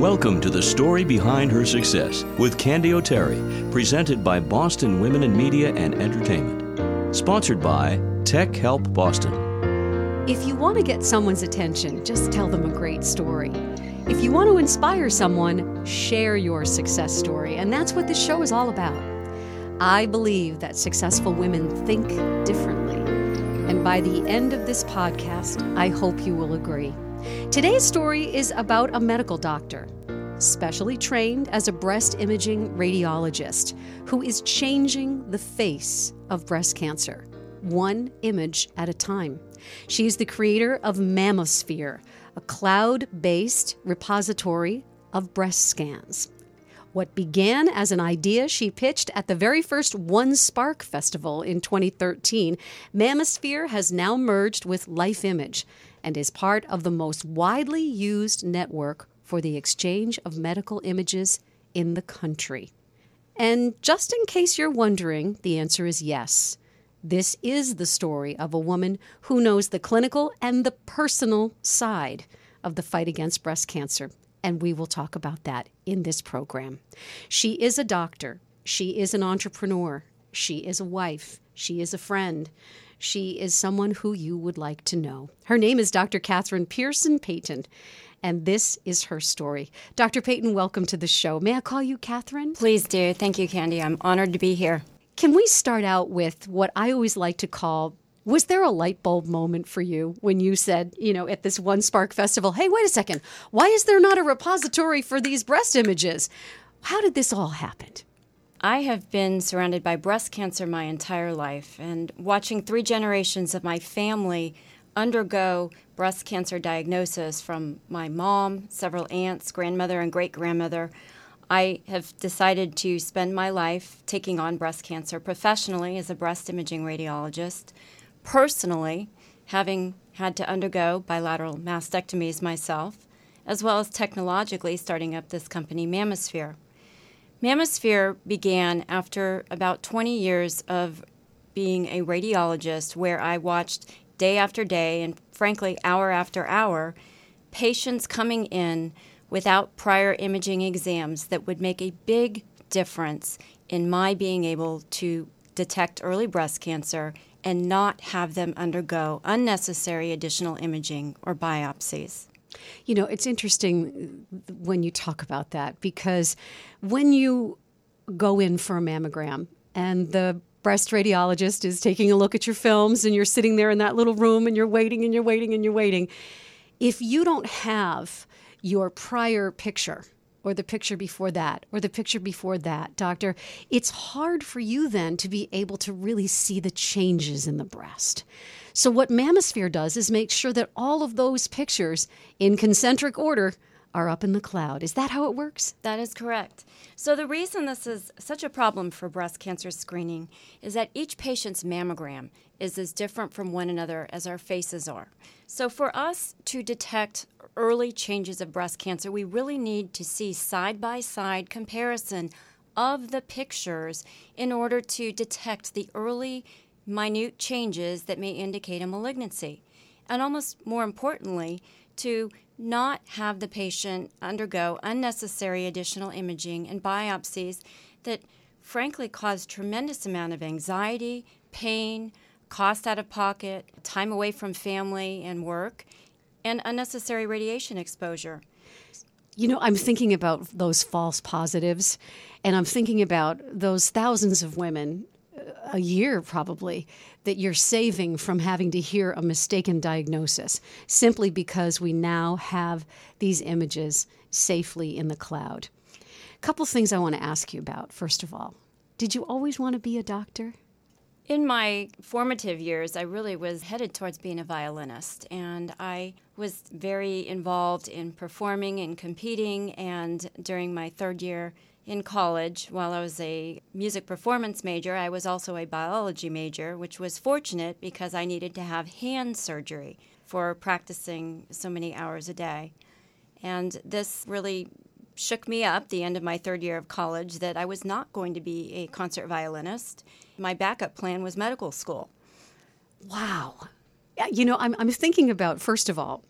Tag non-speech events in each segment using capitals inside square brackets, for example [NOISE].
Welcome to the story behind her success with Candy O'Terry, presented by Boston Women in Media and Entertainment. Sponsored by Tech Help Boston. If you want to get someone's attention, just tell them a great story. If you want to inspire someone, share your success story. And that's what this show is all about. I believe that successful women think differently. And by the end of this podcast, I hope you will agree. Today's story is about a medical doctor, specially trained as a breast imaging radiologist, who is changing the face of breast cancer, one image at a time. She's the creator of Mammosphere, a cloud based repository of breast scans. What began as an idea she pitched at the very first One Spark Festival in 2013, Mammosphere has now merged with Life Image and is part of the most widely used network for the exchange of medical images in the country. And just in case you're wondering, the answer is yes. This is the story of a woman who knows the clinical and the personal side of the fight against breast cancer. And we will talk about that in this program. She is a doctor. She is an entrepreneur. She is a wife. She is a friend. She is someone who you would like to know. Her name is Dr. Kathryn Pearson Peyton, and this is her story. Dr. Peyton, welcome to the show. May I call you Kathryn? Please do. Thank you, Candy. I'm honored to be here. Can we start out with what I always like to call was there a light bulb moment for you when you said, you know, at this One Spark Festival, hey, wait a second, why is there not a repository for these breast images? How did this all happen? I have been surrounded by breast cancer my entire life, and watching three generations of my family undergo breast cancer diagnosis from my mom, several aunts, grandmother, and great grandmother. I have decided to spend my life taking on breast cancer professionally as a breast imaging radiologist, personally, having had to undergo bilateral mastectomies myself, as well as technologically starting up this company, Mammosphere. Mammosphere began after about 20 years of being a radiologist, where I watched day after day and frankly, hour after hour, patients coming in without prior imaging exams that would make a big difference in my being able to detect early breast cancer and not have them undergo unnecessary additional imaging or biopsies. You know, it's interesting uh, when you talk about that because when you go in for a mammogram and the breast radiologist is taking a look at your films and you're sitting there in that little room and you're waiting and you're waiting and you're waiting, if you don't have your prior picture or the picture before that or the picture before that, doctor, it's hard for you then to be able to really see the changes in the breast. So, what Mammosphere does is make sure that all of those pictures in concentric order are up in the cloud. Is that how it works? That is correct. So, the reason this is such a problem for breast cancer screening is that each patient's mammogram is as different from one another as our faces are. So, for us to detect early changes of breast cancer, we really need to see side by side comparison of the pictures in order to detect the early minute changes that may indicate a malignancy. And almost more importantly, to not have the patient undergo unnecessary additional imaging and biopsies that frankly cause tremendous amount of anxiety, pain, cost out of pocket, time away from family and work, and unnecessary radiation exposure. You know, I'm thinking about those false positives, and I'm thinking about those thousands of women a year probably that you're saving from having to hear a mistaken diagnosis simply because we now have these images safely in the cloud. A couple things I want to ask you about. First of all, did you always want to be a doctor? In my formative years, I really was headed towards being a violinist, and I was very involved in performing and competing. And during my third year in college, while I was a music performance major, I was also a biology major, which was fortunate because I needed to have hand surgery for practicing so many hours a day. And this really shook me up the end of my third year of college that I was not going to be a concert violinist. My backup plan was medical school. Wow. You know, I'm, I'm thinking about, first of all,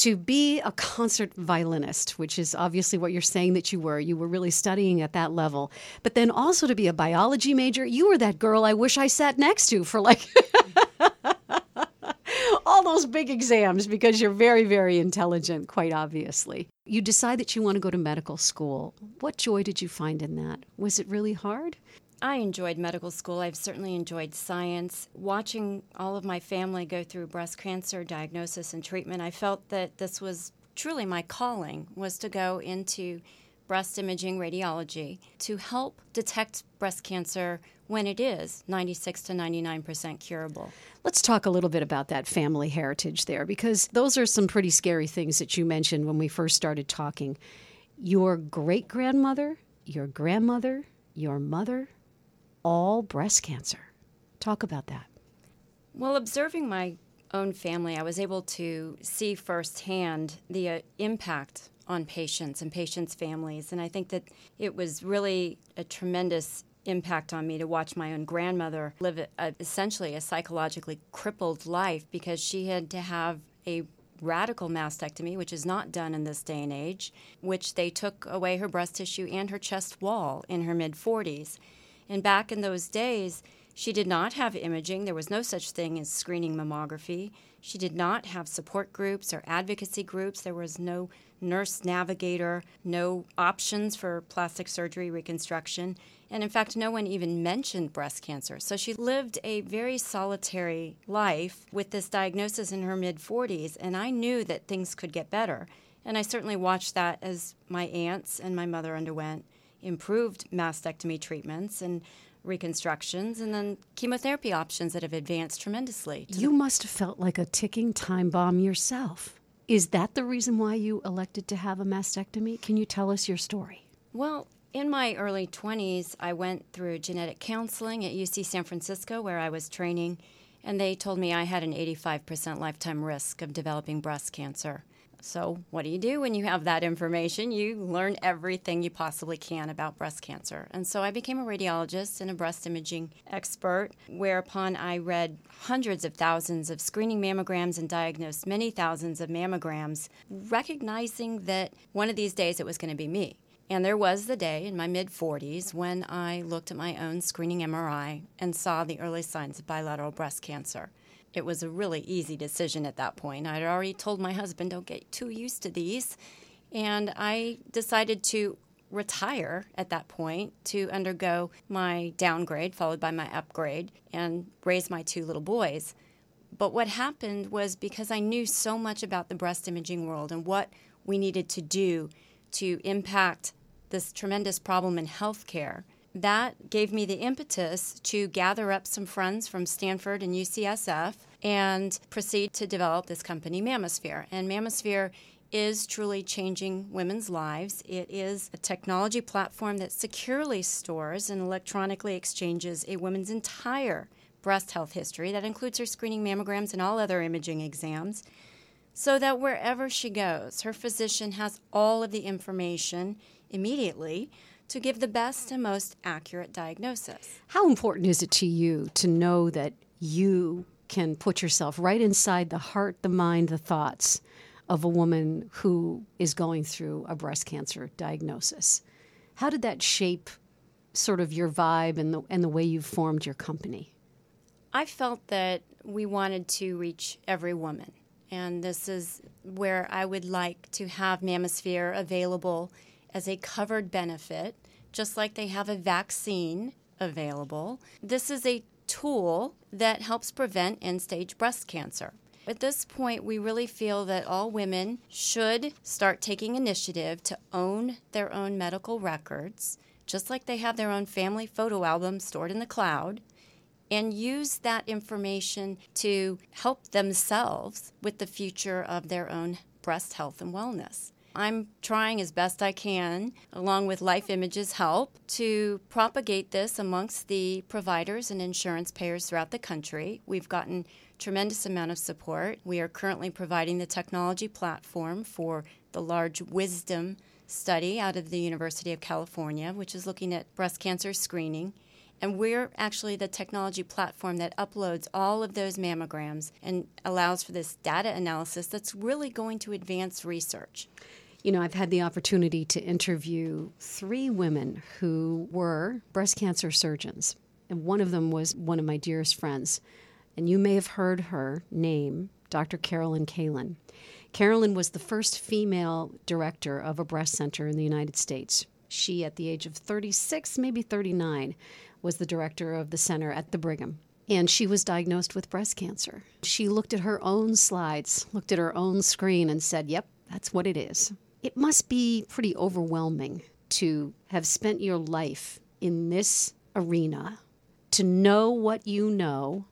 to be a concert violinist, which is obviously what you're saying that you were. You were really studying at that level. But then also to be a biology major, you were that girl I wish I sat next to for like [LAUGHS] all those big exams because you're very, very intelligent, quite obviously. You decide that you want to go to medical school. What joy did you find in that? Was it really hard? I enjoyed medical school. I've certainly enjoyed science. Watching all of my family go through breast cancer diagnosis and treatment, I felt that this was truly my calling was to go into breast imaging radiology to help detect breast cancer when it is 96 to 99% curable. Let's talk a little bit about that family heritage there because those are some pretty scary things that you mentioned when we first started talking. Your great grandmother, your grandmother, your mother, all breast cancer. Talk about that. Well, observing my own family, I was able to see firsthand the uh, impact on patients and patients' families. And I think that it was really a tremendous impact on me to watch my own grandmother live a, essentially a psychologically crippled life because she had to have a radical mastectomy, which is not done in this day and age, which they took away her breast tissue and her chest wall in her mid 40s. And back in those days, she did not have imaging. There was no such thing as screening mammography. She did not have support groups or advocacy groups. There was no nurse navigator, no options for plastic surgery reconstruction. And in fact, no one even mentioned breast cancer. So she lived a very solitary life with this diagnosis in her mid 40s. And I knew that things could get better. And I certainly watched that as my aunts and my mother underwent improved mastectomy treatments and reconstructions and then chemotherapy options that have advanced tremendously. You must have felt like a ticking time bomb yourself. Is that the reason why you elected to have a mastectomy? Can you tell us your story? Well, in my early 20s, I went through genetic counseling at UC San Francisco where I was training, and they told me I had an 85% lifetime risk of developing breast cancer. So, what do you do when you have that information? You learn everything you possibly can about breast cancer. And so, I became a radiologist and a breast imaging expert, whereupon I read hundreds of thousands of screening mammograms and diagnosed many thousands of mammograms, recognizing that one of these days it was going to be me. And there was the day in my mid 40s when I looked at my own screening MRI and saw the early signs of bilateral breast cancer it was a really easy decision at that point. I'd already told my husband, don't get too used to these. And I decided to retire at that point to undergo my downgrade, followed by my upgrade, and raise my two little boys. But what happened was because I knew so much about the breast imaging world and what we needed to do to impact this tremendous problem in healthcare that gave me the impetus to gather up some friends from Stanford and UCSF and proceed to develop this company, Mammosphere. And Mammosphere is truly changing women's lives. It is a technology platform that securely stores and electronically exchanges a woman's entire breast health history. That includes her screening mammograms and all other imaging exams. So that wherever she goes, her physician has all of the information immediately to give the best and most accurate diagnosis. How important is it to you to know that you can put yourself right inside the heart, the mind, the thoughts of a woman who is going through a breast cancer diagnosis? How did that shape sort of your vibe and the, and the way you formed your company? I felt that we wanted to reach every woman. And this is where I would like to have Mammosphere available as a covered benefit, just like they have a vaccine available. This is a tool that helps prevent end stage breast cancer. At this point, we really feel that all women should start taking initiative to own their own medical records, just like they have their own family photo album stored in the cloud, and use that information to help themselves with the future of their own breast health and wellness. I'm trying as best I can, along with Life Images help, to propagate this amongst the providers and insurance payers throughout the country. We've gotten tremendous amount of support. We are currently providing the technology platform for the large wisdom study out of the University of California, which is looking at breast cancer screening. And we're actually the technology platform that uploads all of those mammograms and allows for this data analysis that's really going to advance research. You know, I've had the opportunity to interview three women who were breast cancer surgeons, and one of them was one of my dearest friends. And you may have heard her name, Dr. Carolyn Kaelin. Carolyn was the first female director of a breast center in the United States. She, at the age of 36, maybe 39, was the director of the center at the Brigham. And she was diagnosed with breast cancer. She looked at her own slides, looked at her own screen, and said, Yep, that's what it is. It must be pretty overwhelming to have spent your life in this arena, to know what you know,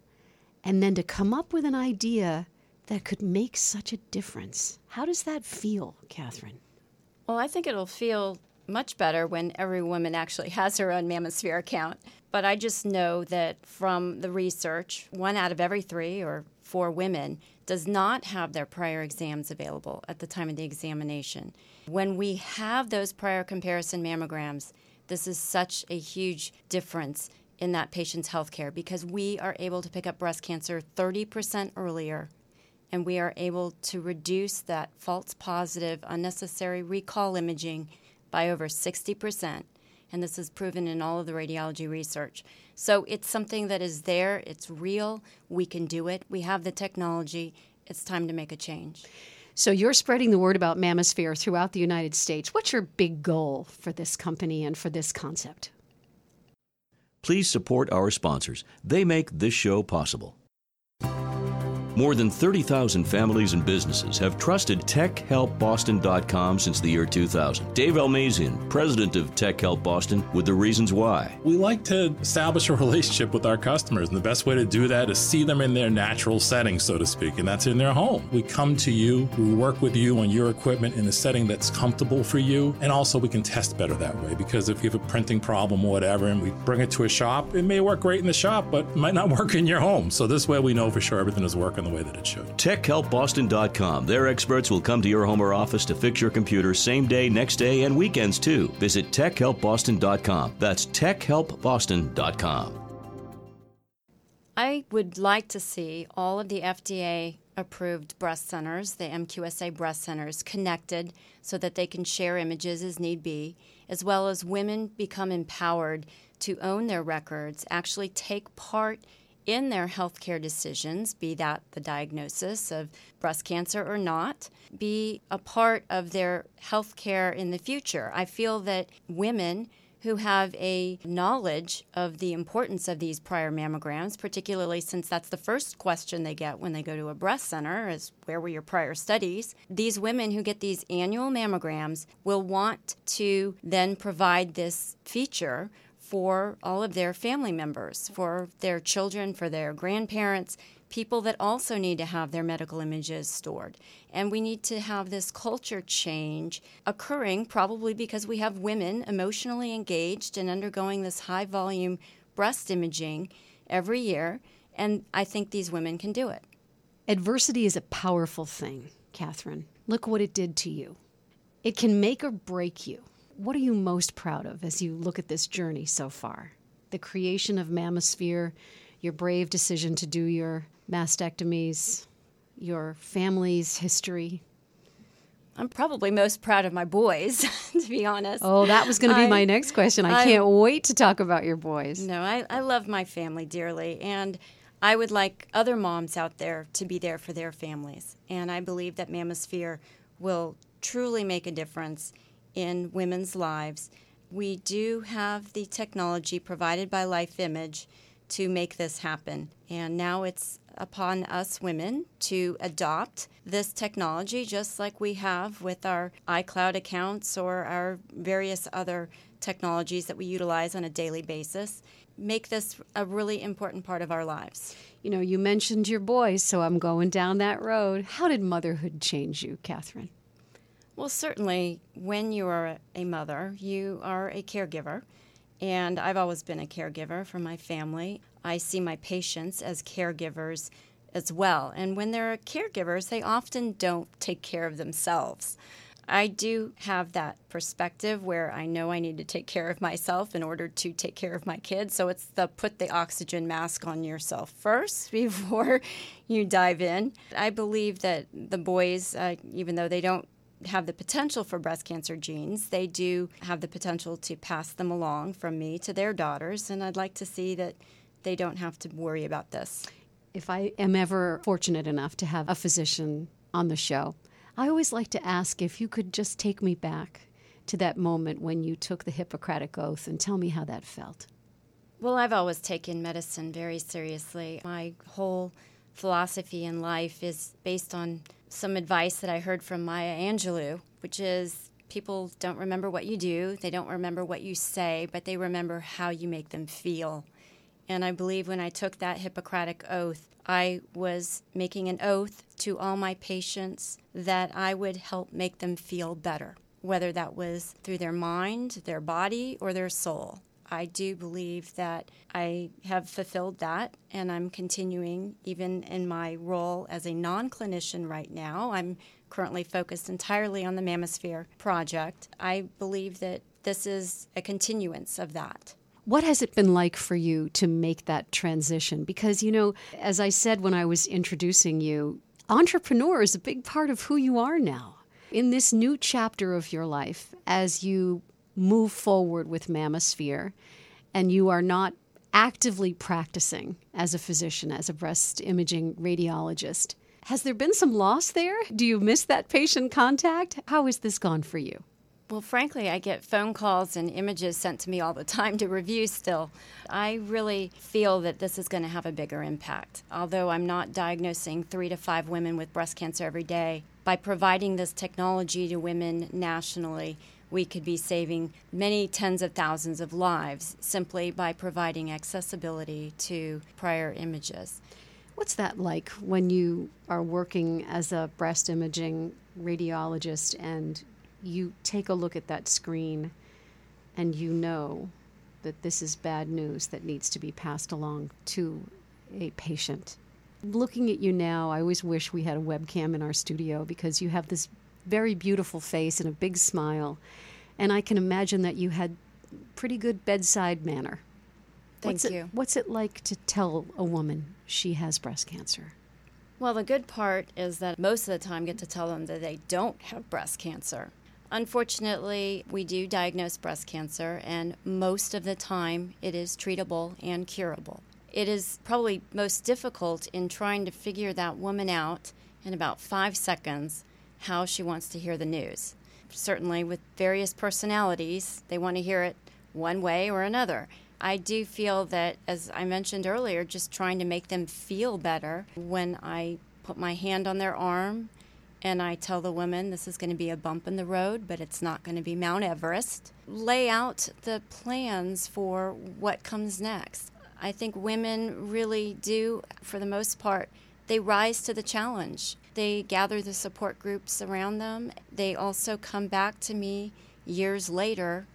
and then to come up with an idea that could make such a difference. How does that feel, Kathryn? Well, I think it'll feel much better when every woman actually [LAUGHS] has her own Mammosphere account. But I just know that from the research, one out of every three or four women does not have their prior exams available at the time of the examination. When we have those prior comparison mammograms, this is such a huge difference in that patient's health care because we are able to pick up breast cancer 30% earlier and we are able to reduce that false positive, unnecessary recall imaging by over 60%. And this is proven in all of the radiology research. So it's something that is there, it's real, we can do it, we have the technology, it's time to make a change. So you're spreading the word about Mammosphere throughout the United States. What's your big goal for this company and for this concept? Please support our sponsors. They make this show possible. More than 30,000 families and businesses have trusted TechHelpBoston.com since the year 2000. Dave Almazian, president of Tech Help Boston, with the reasons why. We like to establish a relationship with our customers, and the best way to do that is see them in their natural setting, so to speak, and that's in their home. We come to you, we work with you on your equipment in a setting that's comfortable for you, and also we can test better that way because if you have a printing problem or whatever, and we bring it to a shop, it may work great in the shop, but might not [LAUGHS] work in your home. So this way we know for sure everything is working the way that it should. TechHelpBoston.com. Their experts will come to your home or office to fix your computer same day, next day, and weekends too. Visit TechHelpBoston.com. That's TechHelpBoston.com. I would like to see all of the FDA approved breast centers, the MQSA breast centers, connected so that they can share images as need be, as well as women become empowered to own their records, actually take part in their healthcare decisions, be that the diagnosis of breast cancer or not, be a part of their healthcare in the future. I feel that women who have a knowledge of the importance of these prior mammograms, particularly since that's the first question they get when they go to a breast center is where were your prior studies? These women who get these annual mammograms will want to then provide this feature for all of their family members, for their children, for their grandparents, people that also need to have their medical images stored. And we need to have this culture change occurring probably because we have women emotionally engaged and undergoing this high volume breast imaging every year. And I think these women can do it. Adversity is a powerful thing, Kathryn. Look what it did to you. It can make or break you. What are you most proud of as you look at this journey so far? The creation of Mammosphere, your brave decision to do your mastectomies, your family's history. I'm probably most proud of my boys, [LAUGHS] to be honest. Oh, that was going to be I- my next question. I, I- can't wait to talk about your boys. No, I, I love my family dearly, and I would like other moms out there to be there for their families. And I believe that Mammosphere will truly make a difference in women's lives. We do have the technology provided by Life Image to make this happen, and now it's upon us women to adopt this technology just like we have with our iCloud accounts or our various other technologies that we utilize on a daily basis. Make this a really important part of our lives. You know, you mentioned your boys, so I'm going down that road. How did motherhood change you, Kathryn? Well, certainly, when you are a mother, you are a caregiver. And I've always been a caregiver for my family. I see my patients as caregivers as well. And when they're caregivers, they often don't take care of themselves. I do have that perspective where I know I need to take care of myself in order to take care of my kids. So it's the put the oxygen mask on yourself first [LAUGHS] before you dive in. I believe that the boys, uh, even though they don't have the potential for breast cancer genes, they do have the potential to pass them along from me to their daughters. And I'd like to see that they don't have to worry about this. If I am ever fortunate enough to have a physician on the show, I always like to ask if you could just take me back to that moment when you took the Hippocratic Oath and tell me how that felt. Well, I've always taken medicine very seriously. My whole philosophy in life is based on some advice that I heard from Maya Angelou, which is people don't remember what you do, they don't remember what you say, but they remember how you make them feel. And I believe when I took that Hippocratic oath, I was making an oath to all my patients that I would help make them feel better, whether that was through their mind, their body, or their soul. I do believe that I have fulfilled that, and I'm continuing even in my role as a non clinician right now. I'm currently focused entirely on the Mammosphere project. I believe that this is a continuance of that. What has it been like for you to make that transition? Because, you know, as I said when I was introducing you, entrepreneur is a big part of who you are now. In this new chapter of your life, as you move forward with Mammosphere and you are not actively practicing as a physician, as a breast imaging radiologist, has there been some loss there? Do you miss that patient contact? How has this gone for you? Well, frankly, I get phone calls and images sent to me all the time to review still. I really feel that this is going to have a bigger impact. Although I'm not diagnosing three to five women with breast cancer every day, by providing this technology to women nationally, we could be saving many tens of thousands of lives simply by providing accessibility to prior images. What's that like when you are working as a breast imaging radiologist and you take a look at that screen and you know that this is bad news that needs to be passed along to a patient. Looking at you now, I always wish we had a webcam in our studio because you have this very beautiful face and a big smile. And I can imagine that you had pretty good bedside manner. Thank what's you. It, what's it like to tell a woman she has breast cancer? Well, the good part is that most of the time I get to tell them that they don't have breast cancer. Unfortunately, we do diagnose breast cancer, and most of the time it is treatable and curable. It is probably most difficult in trying to figure that woman out in about five seconds how she wants to hear the news. Certainly, with various personalities, they want to hear it one way or another. I do feel that, as I mentioned earlier, just trying to make them feel better when I put my hand on their arm and I tell the women this is going to be a bump in the road, but it's not going to be Mount Everest. Lay out the plans for what comes next. I think women really do, for the most part, they rise to the challenge. They gather the support groups around them. They also come back to me years later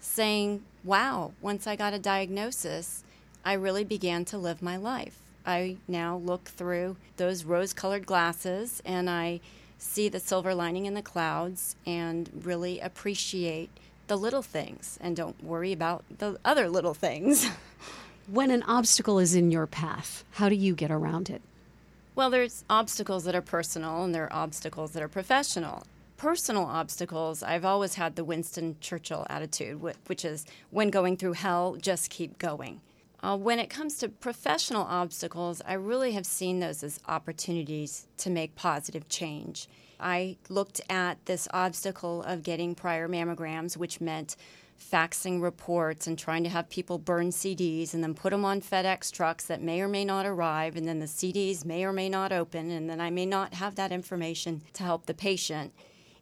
saying, Wow, once I got a diagnosis, I really began to live my life. I now look through those rose colored glasses and I see the silver lining in the clouds and really appreciate the little things and don't worry about the other little things. [LAUGHS] when an obstacle is in your path, how do you get around it? Well, there's obstacles that are personal and there are obstacles that are professional. Personal obstacles, I've always had the Winston Churchill attitude, which is when going through hell, just keep going. Uh, when it comes to professional obstacles, I really have seen those as opportunities to make positive change. I looked at this obstacle of getting prior mammograms, which meant faxing reports and trying to have people burn CDs and then put them on FedEx trucks that may or may not arrive, and then the CDs may or may not open, and then I may not have that information to help the patient.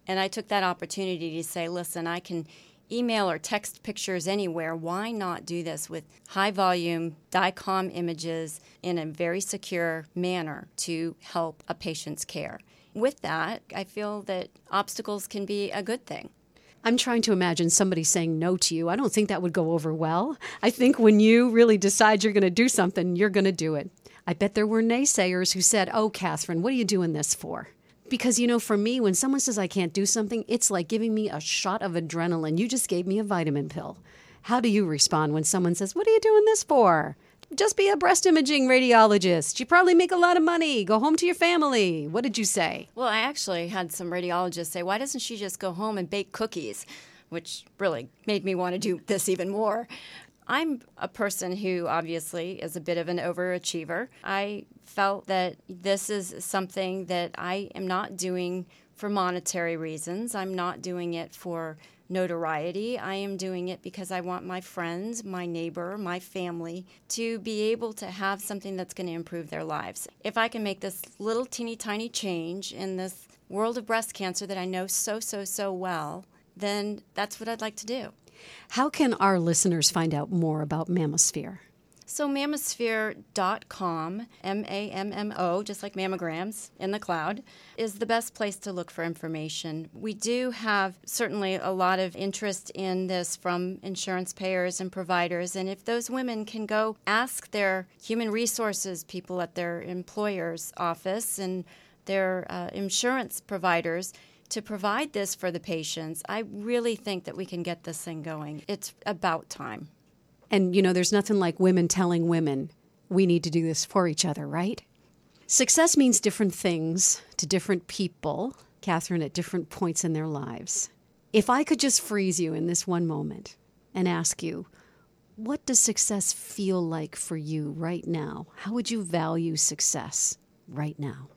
And I took that opportunity to say, listen, I can email or text pictures anywhere, why not do this with high volume DICOM images in a very secure manner to help a patient's care? With that, I feel that obstacles can be a good thing. I'm trying to imagine somebody saying no to you. I don't think that would go over well. I think when you really decide you're going to do something, you're going to do it. I bet there were naysayers who said, Oh, Kathryn, what are you doing this for? Because, you know, for me, when someone says I can't do something, it's like giving me a shot of adrenaline. You just gave me a vitamin pill. How do you respond when someone says, What are you doing this for? Just be a breast imaging radiologist. You probably make a lot of money. Go home to your family. What did you say? Well, I actually had some radiologists say, Why doesn't she just go home and bake cookies? Which really made me want to do this even more. I'm a person who obviously is a bit of an overachiever. I felt that this is something that I am not doing for monetary reasons. I'm not doing it for notoriety. I am doing it because I want my friends, my neighbor, my family to be able to have something that's going to improve their lives. If I can make this little teeny tiny change in this world of breast cancer that I know so, so, so well, then that's what I'd like to do. How can our listeners find out more about Mammosphere? So, mammosphere.com, M A M M O, just like mammograms in the cloud, is the best place to look for information. We do have certainly a lot of interest in this from insurance payers and providers. And if those women can go ask their human resources people at their employer's office and their uh, insurance providers, to provide this for the patients, I really think that we can get this thing going. It's about time. And, you know, there's nothing like women telling women, we need to do this for each other, right? Success means different things to different people, Kathryn, at different points in their lives. If I could just freeze you in this one moment and ask you, what does success feel like for you right now? How would you value success right now?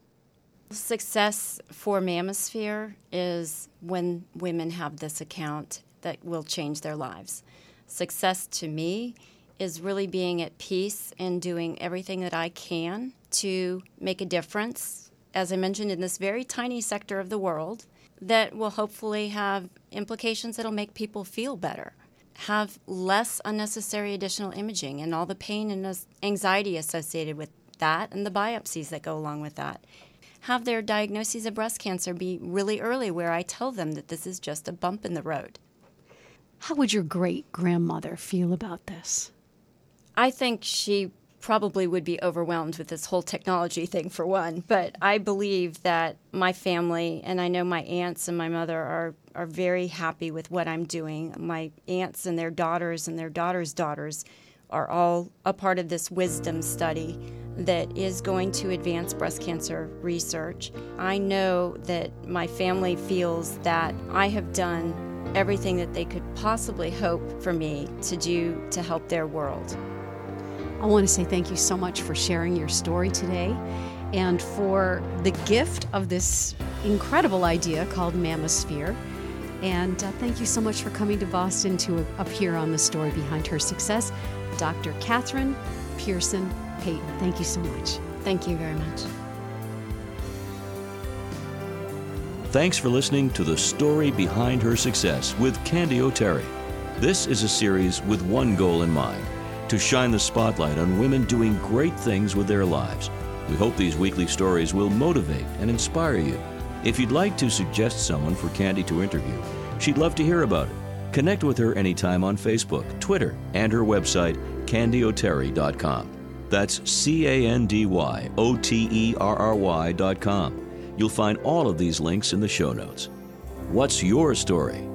Success for Mammosphere is when women have this account that will change their lives. Success to me is really being at peace and doing everything that I can to make a difference, as I mentioned, in this very tiny sector of the world that will hopefully have implications that'll make people feel better. Have less unnecessary additional imaging and all the pain and anxiety associated with that and the biopsies that go along with that have their diagnoses of breast cancer be really early, where I tell them that this is just a bump in the road. How would your great grandmother feel about this? I think she probably would be overwhelmed with this whole technology thing for one, but I believe that my family and I know my aunts and my mother are are very happy with what I'm doing. My aunts and their daughters and their daughters' daughters are all a part of this wisdom study that is going to advance breast cancer research. I know that my family feels that I have done everything that they could possibly hope for me to do to help their world. I want to say thank you so much for sharing your story today and for the gift of this incredible idea called Mammosphere. And uh, thank you so much for coming to Boston to appear on the story behind her success. Dr. Kathryn Pearson Peyton. Thank you so much. Thank you very much. Thanks for listening to The Story Behind Her Success with Candy O'Terry. This is a series with one goal in mind to shine the spotlight on women doing great things with their lives. We hope these weekly stories will motivate and inspire you. If you'd like to suggest someone for Candy to interview, she'd love to hear about it. Connect with her anytime on Facebook, Twitter, and her website, candyoterry.com. That's C A N D Y O T E R R Y.com. You'll find all of these links in the show notes. What's your story?